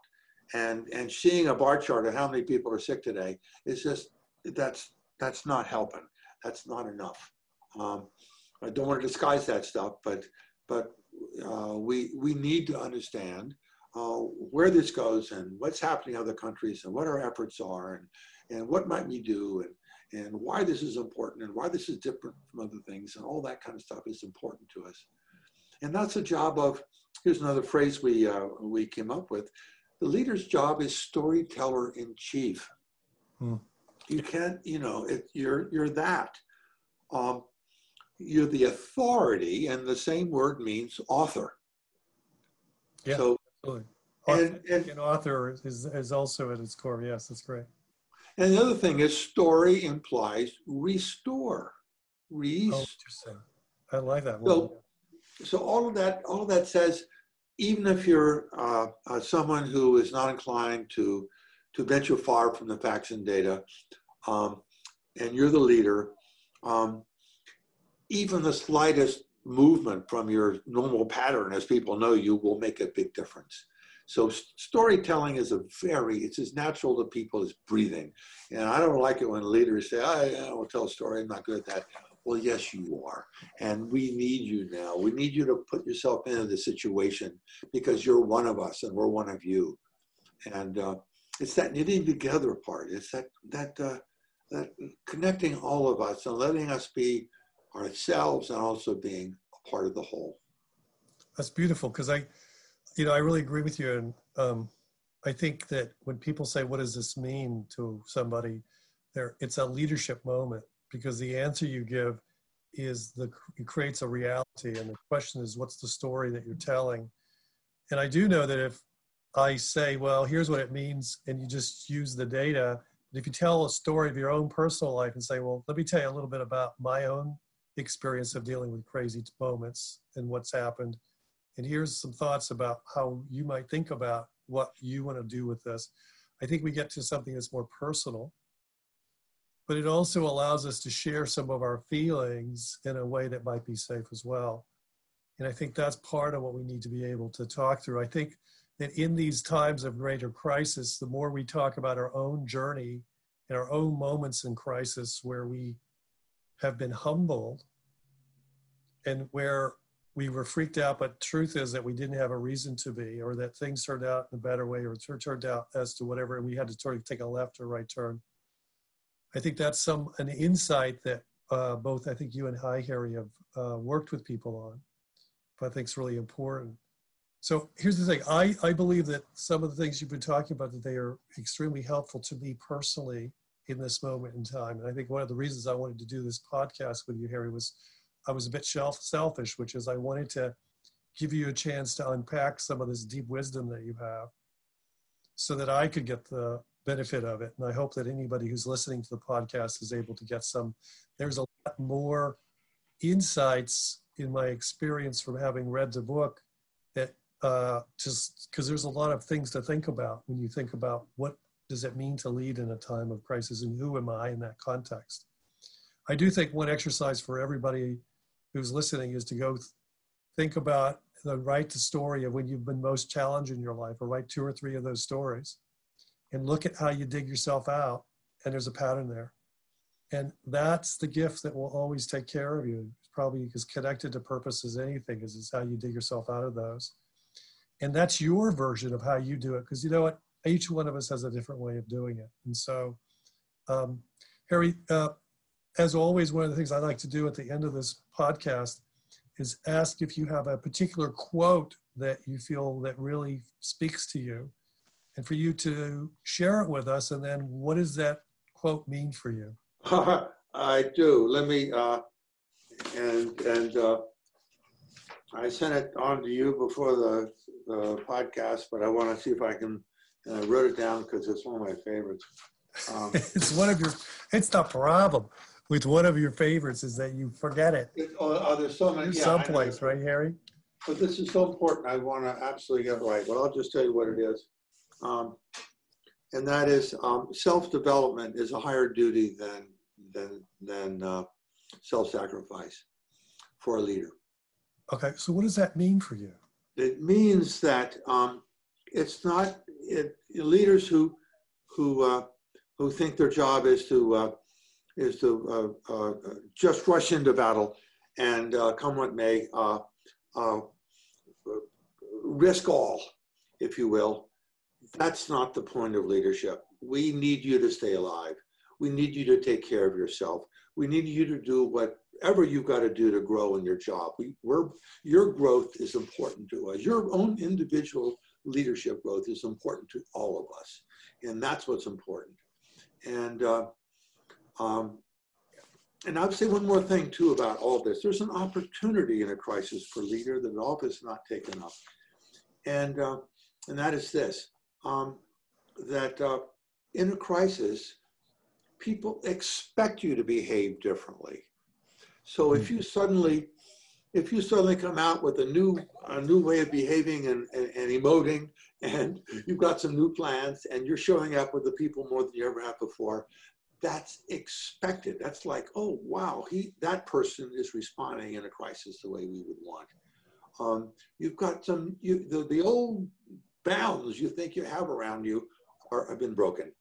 And, and seeing a bar chart of how many people are sick today is just, that's, that's not helping. That's not enough. Um, I don't want to disguise that stuff, but, but uh, we, we need to understand uh, where this goes and what's happening in other countries and what our efforts are and, and what might we do and, and why this is important and why this is different from other things and all that kind of stuff is important to us. And that's a job of, here's another phrase we, uh, we came up with. The leader's job is storyteller in chief. Hmm. You can't, you know, it, you're, you're that. Um, you're the authority, and the same word means author. Yeah. So, Absolutely. And- and- an author is, is also at its core. Yes, that's great. and the other thing is, story implies restore. Restore. Oh, interesting. I like that one. so all of that all of that says even if you're uh, uh, someone who is not inclined to to venture far from the facts and data um, and you're the leader um, even the slightest movement from your normal pattern as people know you will make a big difference. So storytelling is a very it's as natural to people as breathing. And i don't like it when leaders say i, I will tell a story i'm not good at that well yes you are and we need you now. We need you to put yourself into the situation because you're one of us and we're one of you. And uh, it's that knitting together part. It's that that uh, that connecting all of us and letting us be ourselves and also being a part of the whole. That's beautiful because I, you know, I really agree with you. And um, I think that when people say, "What does this mean to somebody?" There, it's a leadership moment because the answer you give is the it creates a reality, and the question is, what's the story that you're telling? And I do know that if I say, "Well, here's what it means," and you just use the data, but if you tell a story of your own personal life and say, "Well, let me tell you a little bit about my own experience of dealing with crazy moments and what's happened," and here's some thoughts about how you might think about what you want to do with this. I think we get to something that's more personal, but it also allows us to share some of our feelings in a way that might be safe as well. And I think that's part of what we need to be able to talk through. I think that in these times of greater crisis, the more we talk about our own journey and our own moments in crisis where we have been humbled and where we were freaked out, but truth is that we didn't have a reason to be, or that things turned out in a better way, or it turned out as to whatever, and we had to sort of take a left or right turn. I think that's some an insight that uh, both I think you and Hi Harry have uh, worked with people on, but I think it's really important. So here's the thing: I I believe that some of the things you've been talking about they are extremely helpful to me personally in this moment in time, and I think one of the reasons I wanted to do this podcast with you, Harry, was I was a bit selfish, which is I wanted to give you a chance to unpack some of this deep wisdom that you have so that I could get the benefit of it. And I hope that anybody who's listening to the podcast is able to get some. There's a lot more insights in my experience from having read the book that uh, just because there's a lot of things to think about when you think about what does it mean to lead in a time of crisis and who am I in that context. I do think one exercise for everybody who's listening is to go th- think about the write the story of when you've been most challenged in your life or write two or three of those stories and look at how you dig yourself out and there's a pattern there. And that's the gift that will always take care of you. It's probably as connected to purpose as anything is, is how you dig yourself out of those. And that's your version of how you do it because you know what? Each one of us has a different way of doing it. And so um, harry uh, as always, one of the things I like to do at the end of this podcast is ask if you have a particular quote that you feel that really speaks to you and for you to share it with us. And then what does that quote mean for you? <laughs> I do. Let me, uh, and, and uh, I sent it on to you before the, the podcast, but I want to see if I can, and I wrote it down because it's one of my favorites. Um, <laughs> it's one of your, it's the problem with one of your favorites is that you forget it. oh, oh, there's so many. Yeah, someplace, right, Harry? But this is so important. I want to absolutely get right. Well, I'll just tell you what it is. Um, and that is um, self-development is a higher duty than than than uh, self-sacrifice for a leader. Okay, so what does that mean for you? It means that um, it's not it, leaders who who uh, who think their job is to uh, is to uh, uh, just rush into battle and uh, come what may, risk all, if you will. That's not the point of leadership. We need you to stay alive. We need you to take care of yourself. We need you to do whatever you've got to do to grow in your job. We, we're, your growth is important to us. Your own individual leadership growth is important to all of us. And that's what's important. And uh, um, and I'll say one more thing too about all this. There's an opportunity in a crisis for leader that often is not taken up, and uh, and that is this: um, that uh, in a crisis, people expect you to behave differently. So if you suddenly if you suddenly come out with a new a new way of behaving and, and, and, emoting and you've got some new plans and you're showing up with the people more than you ever have before that's expected. That's like, oh wow, he that person is responding in a crisis the way we would want. Um, you've got some you the, the old bounds you think you have around you are have been broken.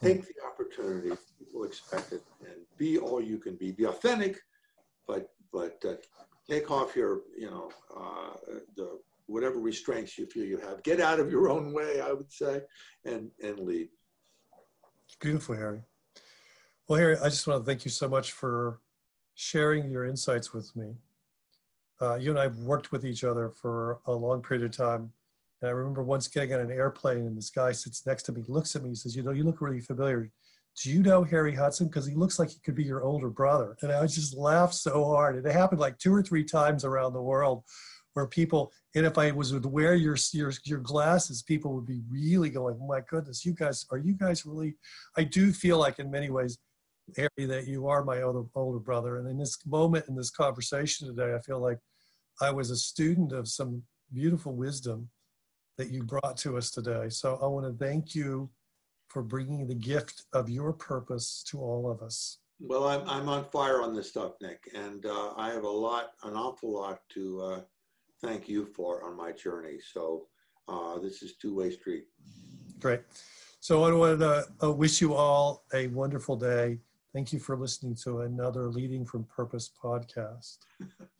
Take the opportunity. People expect it, and be all you can be. Be authentic, but but uh, take off your you know uh, the whatever restraints you feel you have. Get out of your own way, I would say, and and lead. Beautiful, Harry. Well, Harry, I just want to thank you so much for sharing your insights with me. Uh, you and I have worked with each other for a long period of time, And I remember once getting on an airplane and this guy sits next to me, looks at me, says, You know, you look really familiar. Do you know Harry Hutson? Because he looks like he could be your older brother. And I just laughed so hard. And it happened like two or three times around the world where people, and if I was to wear your, your, your glasses, people would be really going, oh my goodness, you guys, are you guys really? I do feel like in many ways, Harry, that you are my older, older brother. And in this moment, in this conversation today, I feel like I was a student of some beautiful wisdom that you brought to us today. So I want to thank you for bringing the gift of your purpose to all of us. Well, I'm, I'm on fire on this stuff, Nick, and uh, I have a lot, an awful lot to uh, thank you for on my journey. So uh, this is two-way street. Great. So I want to uh, wish you all a wonderful day. Thank you for listening to another Leading from Purpose podcast. <laughs>